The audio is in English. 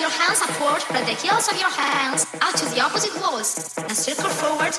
Your hands upward, spread the heels of your hands out to the opposite walls, and circle forward.